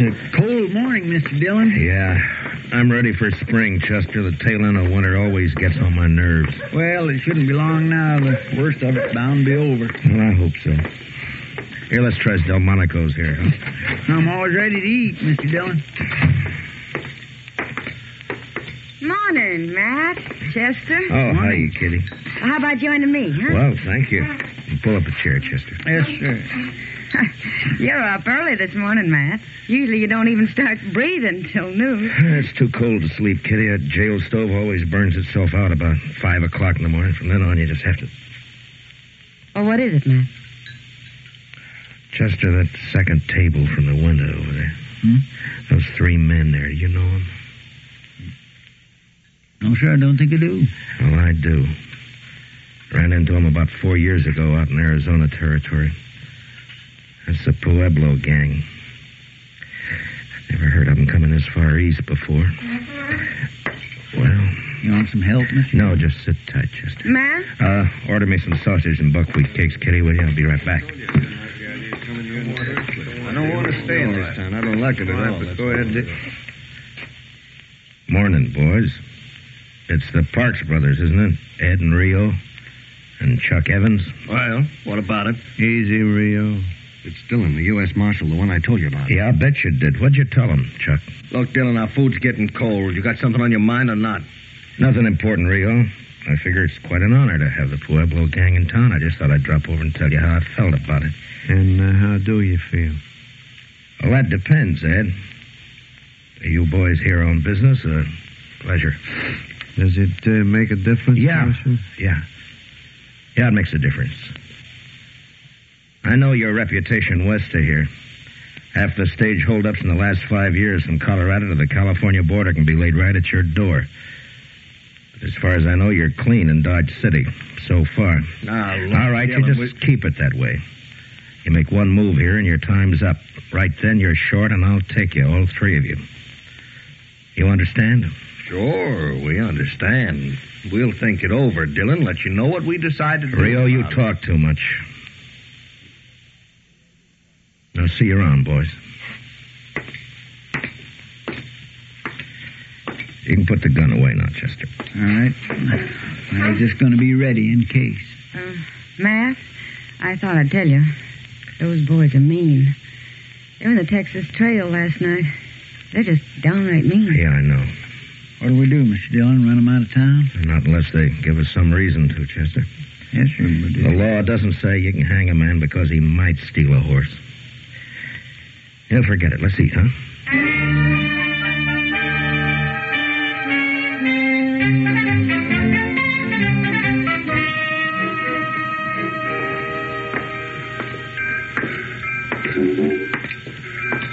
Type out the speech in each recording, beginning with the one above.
It's a cold morning, Mr. Dillon. Yeah, I'm ready for spring, Chester. The tail end of winter always gets on my nerves. Well, it shouldn't be long now. The worst of it's bound to be over. Well, I hope so. Here, let's try Delmonico's here, huh? I'm always ready to eat, Mr. Dillon. Morning, Matt. Chester. Oh, hi, you Kitty. How about joining me, huh? Well, thank you. You Pull up a chair, Chester. Yes, sir. You're up early this morning, Matt. Usually you don't even start breathing till noon. It's too cold to sleep, Kitty. That jail stove always burns itself out about five o'clock in the morning. From then on, you just have to. Oh, what is it, Matt? Chester, that second table from the window over there. Hmm? Those three men there, you know them? No, sir, I don't think I do. Well, I do. Ran into them about four years ago out in Arizona territory. That's the Pueblo gang. Never heard of them coming this far east before. Well, You want some help, Mr. no, just sit tight, Chester. Matt? Uh, order me some sausage and buckwheat cakes, Kitty, will you? I'll be right back. I don't want to stay in this town. I don't like it at all. But go ahead. Dick. Morning, boys. It's the Parks brothers, isn't it? Ed and Rio and Chuck Evans. Well, what about it? Easy, Rio. It's Dillon, the U.S. Marshal, the one I told you about. Yeah, I bet you did. What'd you tell him, Chuck? Look, Dillon, our food's getting cold. You got something on your mind or not? Nothing important, Rio. I figure it's quite an honor to have the Pueblo gang in town. I just thought I'd drop over and tell you how I felt about it. And uh, how do you feel? Well, that depends, Ed. Are you boys here on business or pleasure? Does it uh, make a difference? Yeah. Marshal? Yeah. Yeah, it makes a difference. I know your reputation west of here. Half the stage holdups in the last five years from Colorado to the California border can be laid right at your door. But as far as I know, you're clean in Dodge City so far. Now, All right, you just we- keep it that way. You make one move here and your time's up. Right then, you're short, and I'll take you, all three of you. You understand? Sure, we understand. We'll think it over, Dillon. Let you know what we decide to do. Rio, you talk too much. Now, see you around, boys. You can put the gun away now, Chester. All right. I'm just going to be ready in case. Uh, Matt, I thought I'd tell you. Those boys are mean. They were in the Texas Trail last night. They're just downright mean. Yeah, I know. What do we do, Mr. Dillon? Run them out of town? Not unless they give us some reason to, Chester. Yes, sir. The law doesn't say you can hang a man because he might steal a horse. Yeah, forget it. Let's eat, huh?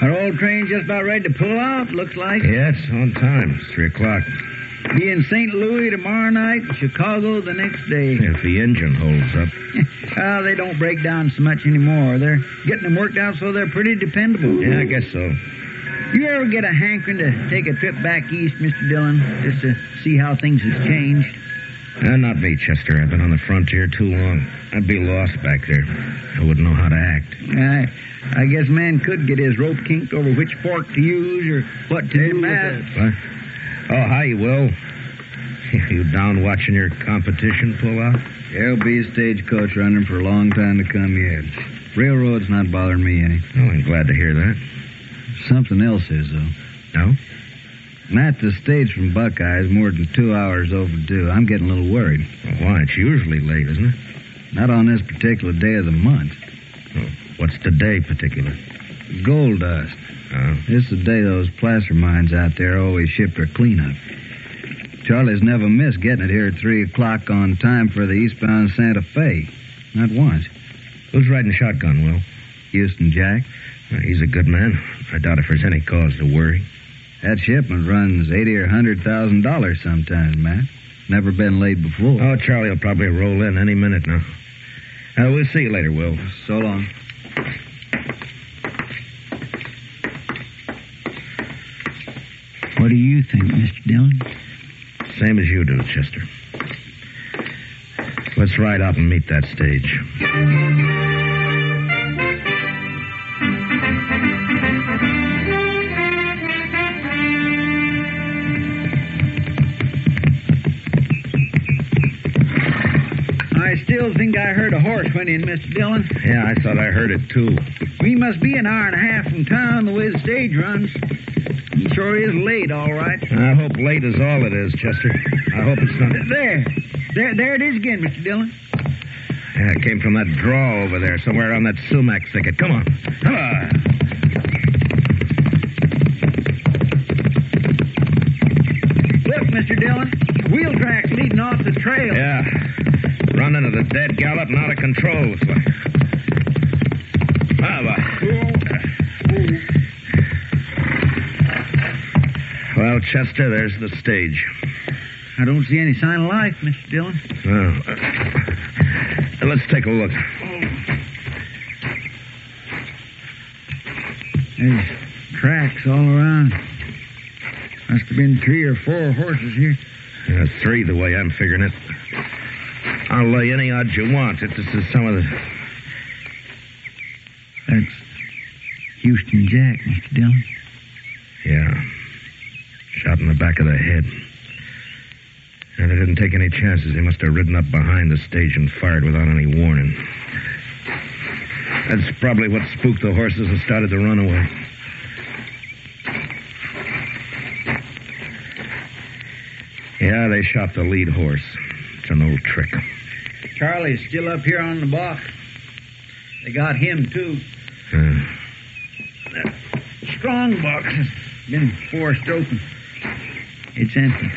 Our old train's just about ready to pull out, looks like. Yeah, it's on time. It's three o'clock. Be in St. Louis tomorrow night, Chicago the next day. If the engine holds up. Ah, they don't break down so much anymore. They're getting them worked out so they're pretty dependable. Yeah, I guess so. You ever get a hankering to take a trip back east, Mr. Dillon, just to see how things have changed? Uh, not me, Chester. I've been on the frontier too long. I'd be lost back there. I wouldn't know how to act. I, I guess man could get his rope kinked over which fork to use or what to Hey, do Matt. with it. What? Oh, hi, Will. You down watching your competition pull out? There'll be a stagecoach running for a long time to come yet. Railroad's not bothering me any. Oh, I'm glad to hear that. Something else is, though. No? Matt, the stage from Buckeye is more than two hours overdue. I'm getting a little worried. Well, why? It's usually late, isn't it? Not on this particular day of the month. Oh, what's the day particular? Gold dust. Oh. This is the day those placer mines out there always ship their cleanup. Charlie's never missed getting it here at 3 o'clock on time for the eastbound Santa Fe. Not once. Who's riding shotgun, Will? Houston Jack. Uh, he's a good man. I doubt if there's any cause to worry. That shipment runs eighty or hundred thousand dollars sometimes, Matt. Never been late before. Oh, Charlie will probably roll in any minute now. Uh, we'll see you later, Will. so long. Same as you do, Chester. Let's ride out and meet that stage. I still think I heard a horse went in, Mr. Dillon. Yeah, I thought I heard it too. We must be an hour and a half from town the way the stage runs. Sure is late, all right. I hope late is all it is, Chester. I hope it's not. There. There, there it is again, Mr. Dillon. Yeah, it came from that draw over there, somewhere around that sumac thicket. Come on. Come on. Look, Mr. Dillon. Wheel tracks leading off the trail. Yeah. Running at a dead gallop and out of control. Ah, well. Well, Chester, there's the stage. I don't see any sign of life, Mr. Dillon. Oh. Uh, let's take a look. There's tracks all around. Must have been three or four horses here. Three, the way I'm figuring it. I'll lay any odds you want if this is some of the. That's Houston Jack, Mr. Dillon. Yeah. Shot in the back of the head. And they didn't take any chances. He must have ridden up behind the stage and fired without any warning. That's probably what spooked the horses and started to run away. Yeah, they shot the lead horse. It's an old trick. Charlie's still up here on the box. They got him, too. Uh, Strong box has been forced open. It's empty.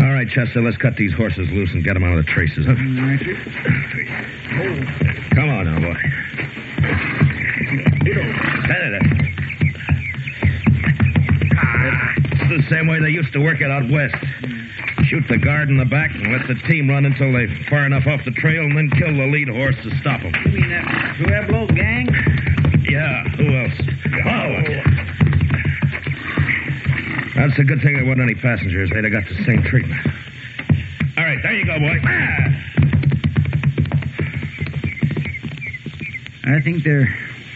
all right, Chester, let's cut these horses loose and get them out of the traces. Huh? Right, sir. Come on now, boy. It. Ah, It's the same way they used to work it out west. Shoot the guard in the back and let the team run until they're far enough off the trail and then kill the lead horse to stop them. You mean that Pueblo gang? Yeah, who else? Oh. That's a good thing there weren't any passengers. They'd have got the same treatment. All right, there you go, boy. Ah. I think there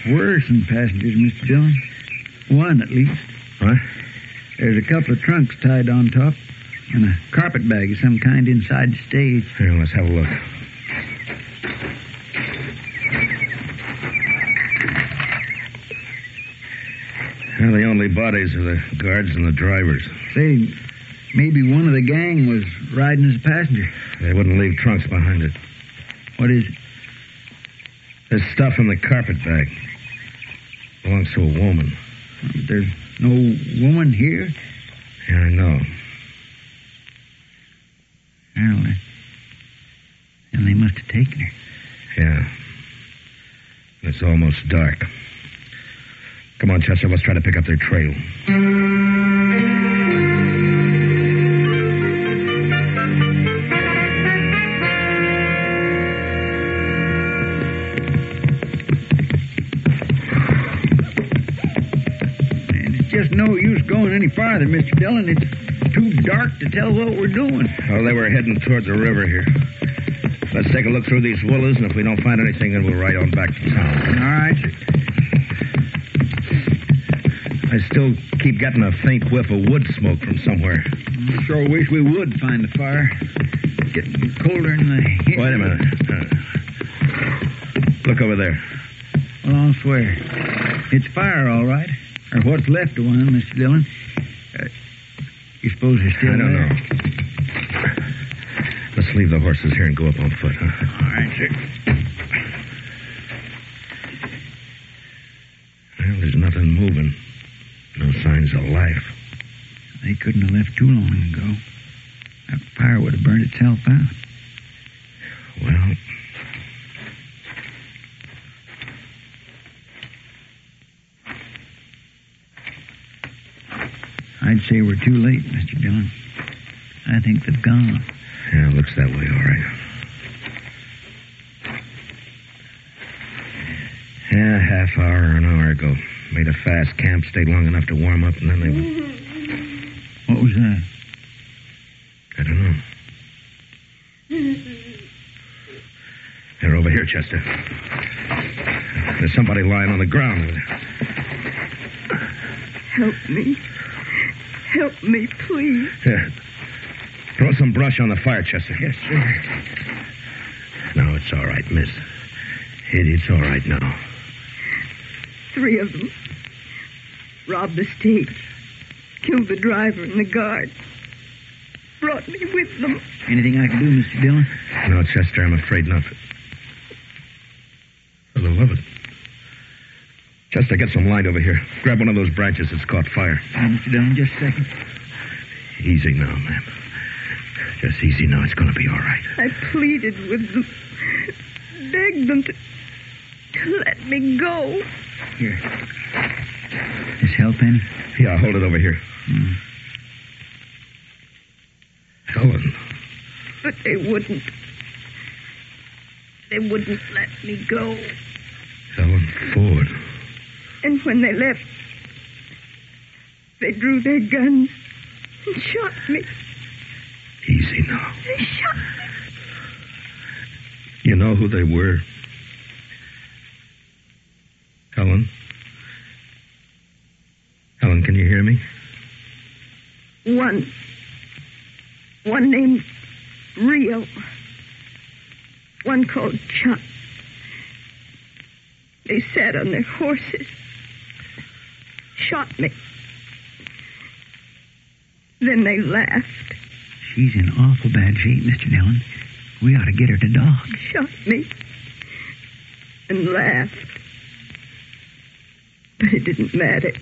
were some passengers, Mr. Dillon. One, at least. What? There's a couple of trunks tied on top and a carpet bag of some kind inside the stage. Here, let's have a look. Well, the only bodies are the guards and the drivers. Say, maybe one of the gang was riding as a passenger. They wouldn't leave trunks behind it. What is it? There's stuff in the carpet bag. Belongs to a woman. There's no woman here? Yeah, I know. Well, then they must have taken her. Yeah. It's almost dark. Come on, Chester, let's try to pick up their trail. And it's just no use going any farther, Mr. Dillon. It's too dark to tell what we're doing. Well, they were heading toward the river here. Let's take a look through these willows, and if we don't find anything, then we'll ride on back to town. All right. I still keep getting a faint whiff of wood smoke from somewhere. I sure wish we would find the fire. It's getting colder in the... Wait a minute. Uh, look over there. Well, I'll swear. It's fire, all right. Or what's left of one, Mr. Dillon. Uh, you suppose they're still I don't there? know. Let's leave the horses here and go up on foot, huh? All right, sir. Well, there's nothing moving. No signs of life. They couldn't have left too long ago. That fire would have burned itself out. Well, I'd say we're too late, Mr. Dillon. I think they've gone. yeah, looks that way, all right. Yeah, half hour or an hour ago. Made a fast camp, stayed long enough to warm up, and then they went. What was that? I don't know. They're over here, Chester. There's somebody lying on the ground. Help me. Help me, please. Here. Throw some brush on the fire, Chester. Yes, sir. No, it's all right, miss. It, it's all right now. Three of them. Robbed the stage. Killed the driver and the guard. Brought me with them. Anything I can do, Mr. Dillon? No, Chester, I'm afraid not. For the love of it. Chester, get some light over here. Grab one of those branches that's caught fire. Uh, Mr. Dillon, just a second. Easy now, ma'am. Just easy now. It's going to be all right. I pleaded with them. Begged them to, to let me go. Here. This help any? Yeah, hold it over here. Hmm. Helen. But they wouldn't. They wouldn't let me go. Helen Ford. And when they left, they drew their guns and shot me. Easy now. They shot me. You know who they were? Helen? Helen, can you hear me? One. One named Rio. One called Chuck. They sat on their horses. Shot me. Then they laughed. She's in awful bad shape, Mr. Dillon. We ought to get her to doc. Shot me. And laughed. But it didn't matter.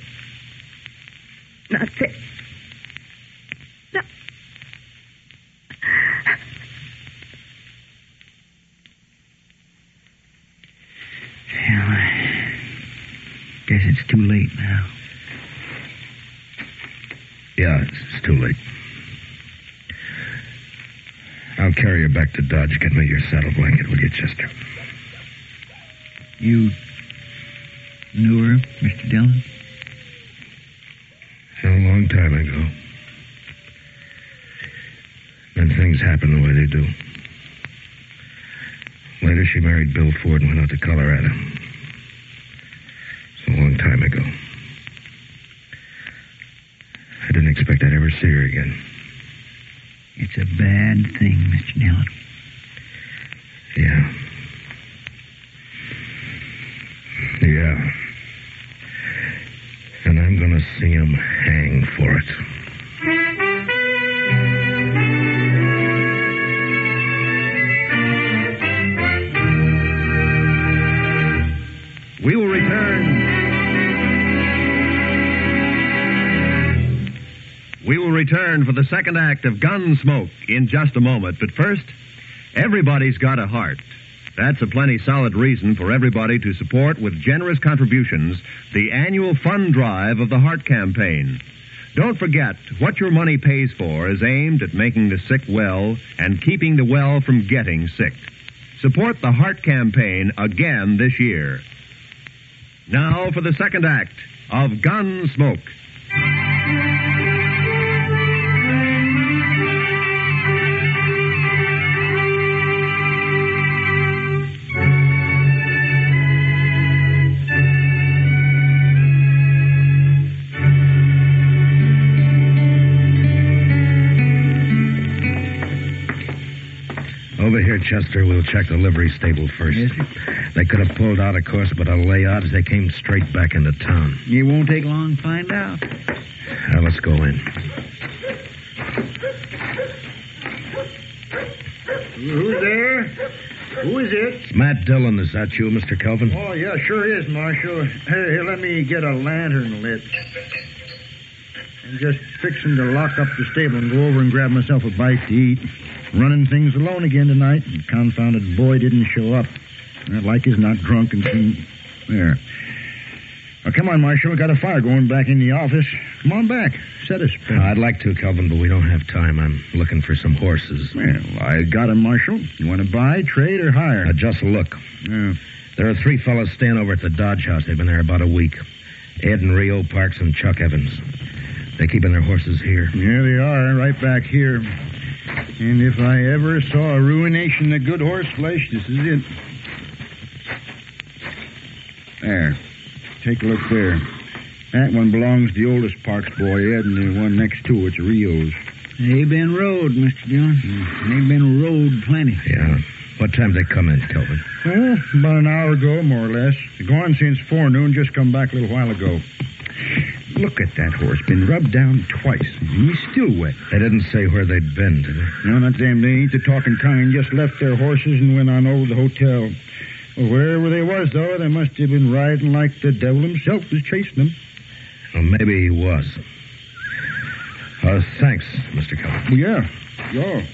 Not that. Not. Well, I guess it's too late now. Yeah, it's, it's too late. I'll carry her back to Dodge. Get me your saddle blanket, will you, Chester? You knew her, Mr. Dillon? A long time ago. Then things happen the way they do. Later, she married Bill Ford and went out to Colorado. It's a long time ago. I didn't expect I'd ever see her again. It's a bad thing, Mr. Dillon. Yeah. Yeah. To see him hang for it. We will return. We will return for the second act of Gunsmoke in just a moment. But first, everybody's got a heart. That's a plenty solid reason for everybody to support with generous contributions the annual fund drive of the Heart Campaign. Don't forget, what your money pays for is aimed at making the sick well and keeping the well from getting sick. Support the Heart Campaign again this year. Now for the second act of Gunsmoke. Chester. We'll check the livery stable first. Yes, sir. They could have pulled out, of course, but I'll lay odds they came straight back into town. It won't take long to find out. Now, let's go in. Who's there? Who is it? It's Matt Dillon. Is that you, Mr. Kelvin? Oh, yeah, sure is, Marshal. Here, here, let me get a lantern lit. I'm just fixing to lock up the stable and go over and grab myself a bite to eat. Running things alone again tonight. The confounded boy didn't show up. I'd like he's not drunk and seen. There. Now, come on, Marshal. We got a fire going back in the office. Come on back. Set us. I'd like to, Kelvin, but we don't have time. I'm looking for some horses. Well, I got 'em, Marshal. You want to buy, trade, or hire? Now, just look. Yeah. There are three fellows staying over at the Dodge House. They've been there about a week. Ed and Rio Parks and Chuck Evans. They're keeping their horses here. Here they are, right back here. And if I ever saw a ruination of good horse flesh, this is it. There. Take a look there. That one belongs to the oldest Parks boy, Ed, and the one next to it's Rio's. They been rode, Mr. Dillon. Mm-hmm. They been rode plenty. Yeah. What time they come in, Kelvin? Well, about an hour ago, more or less. Gone since forenoon, just come back a little while ago. Look at that horse. Been rubbed down twice. and He's still wet. They didn't say where they'd been, did they? No, not them. They ain't the talking kind. Just left their horses and went on over to the hotel. Well, wherever they was, though, they must have been riding like the devil himself was chasing them. Well, maybe he was. Uh, thanks, Mr. Well, yeah. Yeah.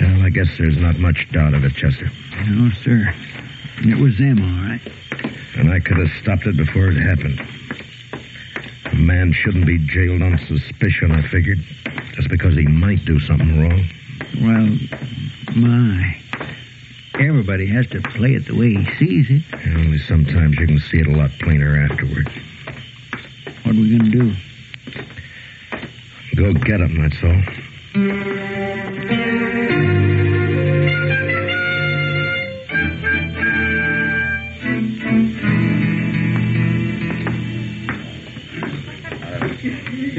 Well, I guess there's not much doubt of it, Chester. No, sir. It was them, all right. And I could have stopped it before it happened. A man shouldn't be jailed on suspicion, I figured, just because he might do something wrong. Well, my. Everybody has to play it the way he sees it. And only sometimes you can see it a lot plainer afterward. What are we going to do? Go get him, that's all.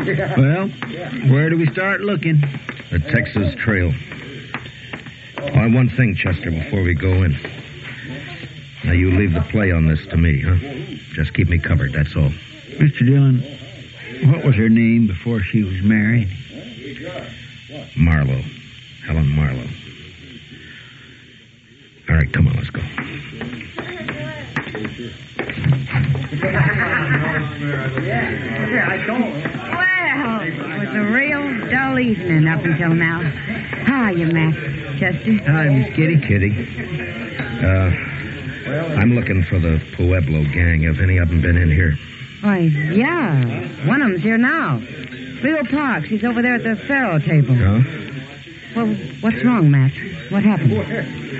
Well, where do we start looking? The Texas Trail. Why, one thing, Chester, before we go in. Now, you leave the play on this to me, huh? Just keep me covered, that's all. Mr. Dillon, what was her name before she was married? Marlowe. Helen Marlowe. All right, come on, let's go. Well, it was a real dull evening up until now. How are you, Matt? Chester? Hi, Miss Kitty. Kitty. Uh, I'm looking for the Pueblo gang. Have any of them been in here? Why, yeah. One of them's here now. Bill Parks. He's over there at the faro table. No? Well, what's wrong, Matt? What happened?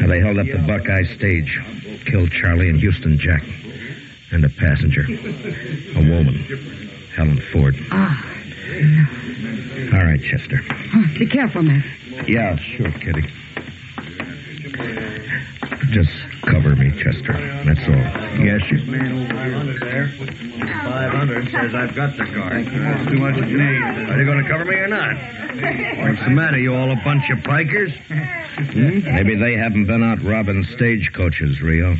They held up the Buckeye stage, killed Charlie and Houston Jack, and a passenger, a woman, Helen Ford. Ah. All right, Chester. Oh, be careful, Matt. Yeah, sure, Kitty. Just cover me, Chester. That's all. Yes, sir. 500 says I've got the car. That's too much to me. Are you going to cover me or not? What's the matter? You all a bunch of pikers? Hmm? Maybe they haven't been out robbing stagecoaches, Rio.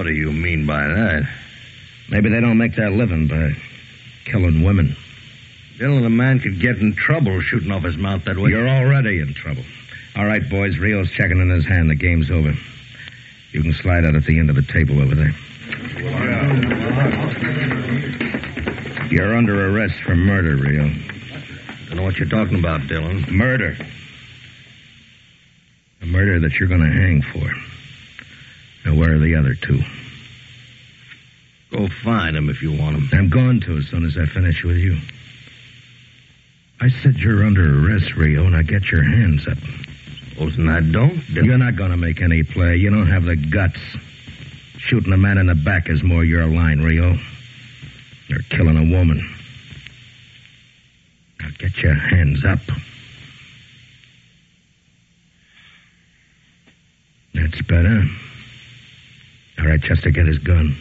What do you mean by that? Maybe they don't make their living by killing women. Dillon, a man could get in trouble shooting off his mouth that way. You're already in trouble. All right, boys, Rio's checking in his hand. The game's over. You can slide out at the end of the table over there. You're under arrest for murder, Rio. I Don't know what you're talking about, Dillon. Murder. A murder that you're going to hang for. Now, where are the other two? Go find them if you want him. I'm going to as soon as I finish with you. I said you're under arrest, Rio, and I get your hands up. Supposing I don't, Dillon. You're not going to make any play. You don't have the guts. Shooting a man in the back is more your line, Rio. You're killing a woman. Now get your hands up. That's better. All right, Chester, get his gun.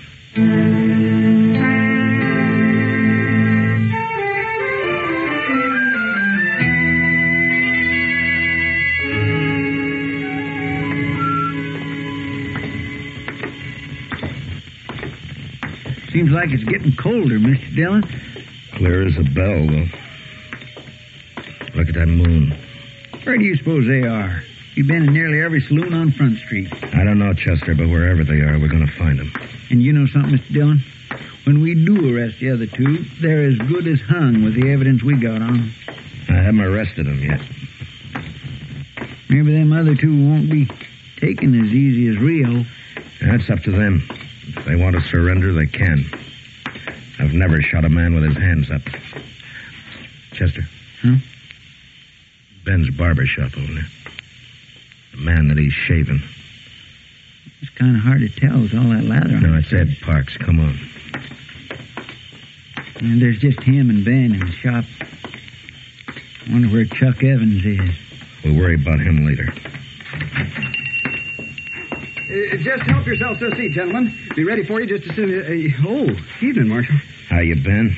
Seems like it's getting colder, Mr. Dillon. Clear as a bell, though. Look at that moon. Where do you suppose they are? You've been in nearly every saloon on Front Street. I don't know, Chester, but wherever they are, we're going to find them. And you know something, Mr. Dillon? When we do arrest the other two, they're as good as hung with the evidence we got on. I haven't arrested them yet. Maybe them other two won't be taken as easy as Rio. That's up to them. If they want to surrender, they can. I've never shot a man with his hands up. Chester. Huh? Ben's barber shop over there. The man that he's shaving. It's kind of hard to tell with all that lather on No, his it's Ed Parks. Come on. And there's just him and Ben in the shop. Wonder where Chuck Evans is. We'll worry about him later. Uh, just help yourselves to a seat, gentlemen. Be ready for you just as soon as. Uh, oh, evening, Marshal. How you been?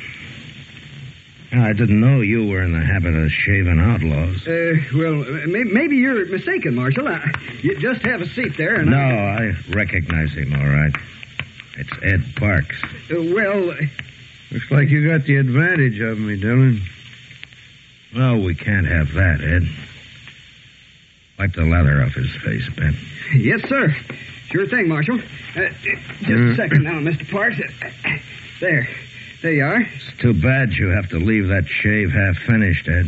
I didn't know you were in the habit of shaving outlaws. Uh, well, uh, may- maybe you're mistaken, Marshal. Uh, you just have a seat there, and No, I- I recognize him, all right. It's Ed Parks. Uh, well, Looks like you got the advantage of me, Dillon. Well, we can't have that, Ed. Wipe the lather off his face, Ben. yes, sir. Sure thing, Marshal. Uh, just a second now, Mr. Parks. Uh, there. There you are. It's too bad you have to leave that shave half finished, Ed.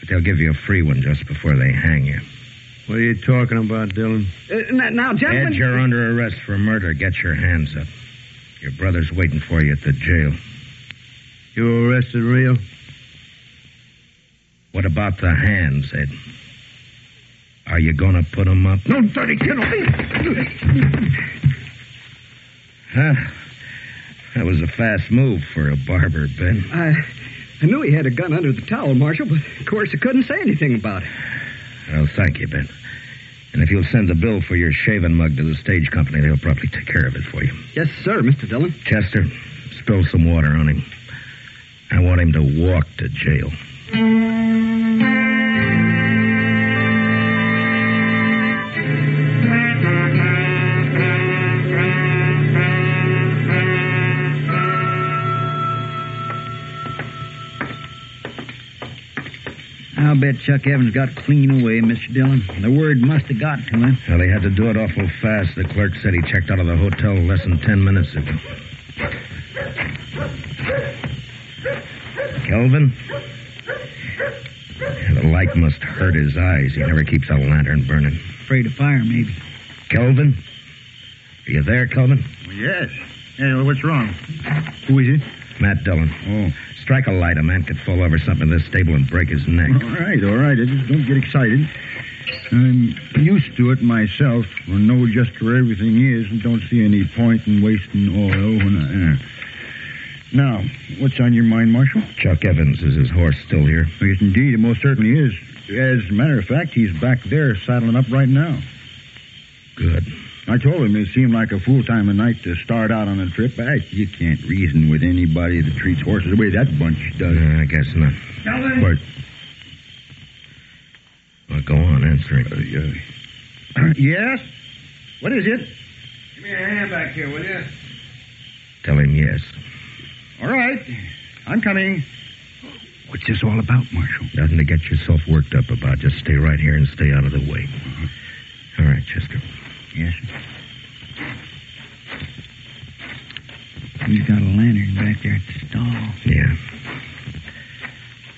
But they'll give you a free one just before they hang you. What are you talking about, Dillon? Uh, now, now, gentlemen. Ed, you're under arrest for murder. Get your hands up. Your brother's waiting for you at the jail. You arrested Rio? What about the hands, Ed? Are you going to put them up? No dirty kid. Huh? That was a fast move for a barber, Ben. I, I knew he had a gun under the towel, Marshal, but of course I couldn't say anything about it. Well, thank you, Ben. And if you'll send the bill for your shaving mug to the stage company, they'll probably take care of it for you. Yes, sir, Mr. Dillon. Chester, spill some water on him. I want him to walk to jail. I'll bet Chuck Evans got clean away, Mr. Dillon. The word must have got to him. Well, he had to do it awful fast. The clerk said he checked out of the hotel less than ten minutes ago. Kelvin? The light must hurt his eyes. He never keeps a lantern burning. Afraid of fire, maybe. Kelvin? Are you there, Kelvin? Yes. Hey, what's wrong? Who is it? Matt Dillon. Oh. Strike a light. A man could fall over something in this stable and break his neck. All right, all right. I just don't get excited. I'm used to it myself. I know just where everything is and don't see any point in wasting oil when I. Uh. Now, what's on your mind, Marshal? Chuck Evans. Is his horse still here? Yes, indeed. It most certainly is. As a matter of fact, he's back there saddling up right now. Good. I told him it seemed like a fool time of night to start out on a trip. I, you can't reason with anybody that treats horses the way that bunch does. Uh, I guess not. What? Well, go on, answer him. Uh, uh, yes? What is it? Give me a hand back here, will you? Tell him yes. All right. I'm coming. What's this all about, Marshal? Nothing to get yourself worked up about. Just stay right here and stay out of the way. All right, Chester. Yes, He's got a lantern back there at the stall. Yeah.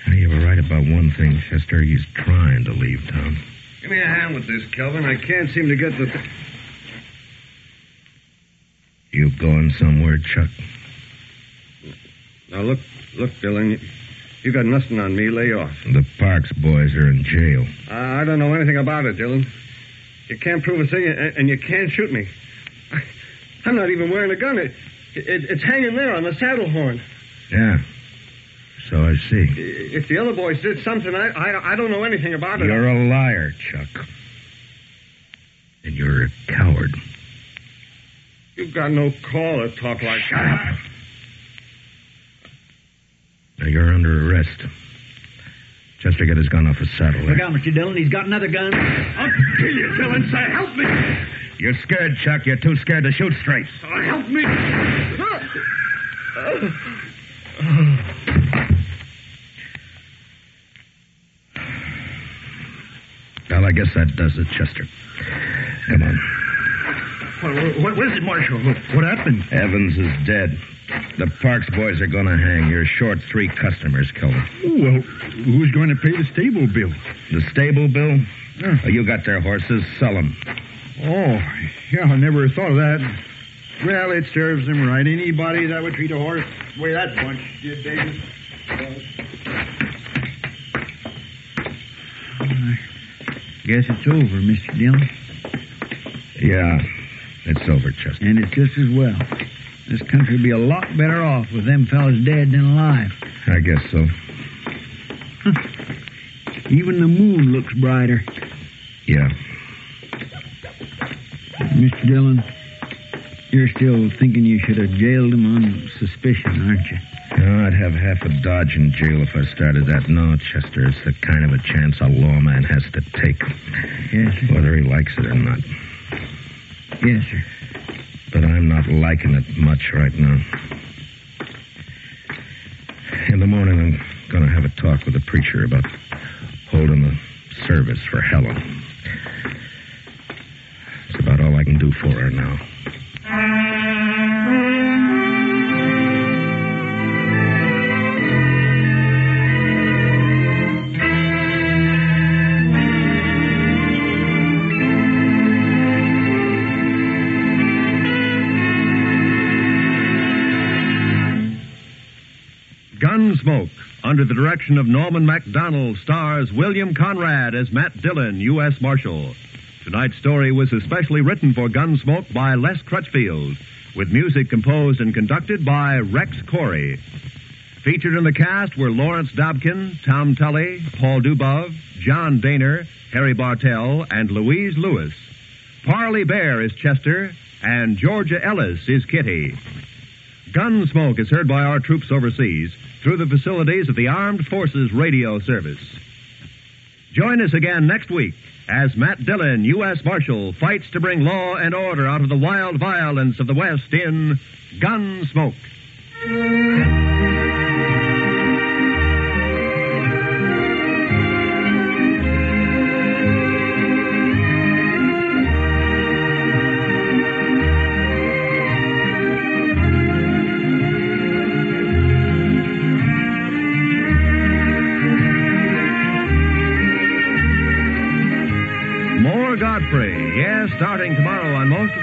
Now, you were right about one thing, Chester. He's trying to leave town. Give me a hand with this, Kelvin. I can't seem to get the. Th- You going somewhere, Chuck? now look, look, Dillon. You, got nothing on me. Lay off. The Parks boys are in jail. I, I don't know anything about it, Dillon. You can't prove a thing, and, you can't shoot me. I'm not even wearing a gun. It, it, it's hanging there on the saddle horn. Yeah. So I see. If the other boys did something, I, I, I don't know anything about it. You're a liar, Chuck. And you're a coward. You've got no call to talk like Shut up. Now you're under arrest. Chester, get his gun off his saddle. Eh? Look out, Mr. Dillon. He's got another gun. I'll kill you, Dillon. Say, help me. You're scared, Chuck. You're too scared to shoot straight. Oh, help me. Well, I guess that does it, Chester. Come on. What, what, what is it, Marshal? What, what happened? Evans is dead. The Parks boys are going to hang. You're short three customers, Culver. Well, who's going to pay the stable bill? The stable bill? Oh, you got their horses. Sell them. Oh, yeah, I never thought of that. Well, it serves them right. Anybody that would treat a horse the way that bunch did, Davis. Guess it's over, Mr. Dillon. Yeah, it's over, Chester. And it's just as well. This country would be a lot better off with them fellas dead than alive. I guess so. Even the moon looks brighter. Yeah. Mr. Dillon, you're still thinking you should have jailed him on suspicion, aren't you? Oh, I'd have half a Dodge in jail if I started that. No, Chester, it's the kind of a chance a lawman has to take. Yes. Whether he likes it or not. Yes, sir. But I'm not liking it much right now. In the morning, I'm going to have a talk with the preacher about holding the service for Helen. It's about all I can do for her now. Gunsmoke, under the direction of Norman Macdonnell, stars William Conrad as Matt Dillon, U.S. Marshal. Tonight's story was especially written for Gunsmoke by Les Crutchfield, with music composed and conducted by Rex Koury. Featured in the cast were Lawrence Dobkin, Tom Tully, Paul Dubov, John Dehner, Harry Bartell, and Louise Lewis. Parley Baer is Chester, and Georgia Ellis is Kitty. Gunsmoke is heard by our troops overseas through the facilities of the Armed Forces Radio Service. Join us again next week as Matt Dillon, U.S. Marshal, fights to bring law and order out of the wild violence of the West in Gunsmoke.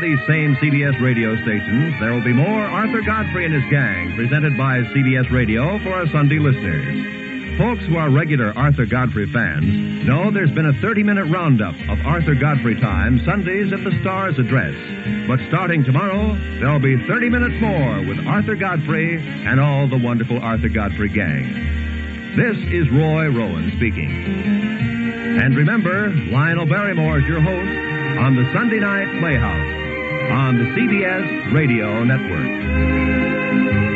These same CBS radio stations, there will be more Arthur Godfrey and his gang presented by CBS Radio for our Sunday listeners. Folks who are regular Arthur Godfrey fans know there's been a 30 minute roundup of Arthur Godfrey time Sundays at the Star's address. But starting tomorrow, there'll be 30 minutes more with Arthur Godfrey and all the wonderful Arthur Godfrey gang. This is Roy Rowan speaking. And remember, Lionel Barrymore is your host on the Sunday Night Playhouse on the CBS Radio Network.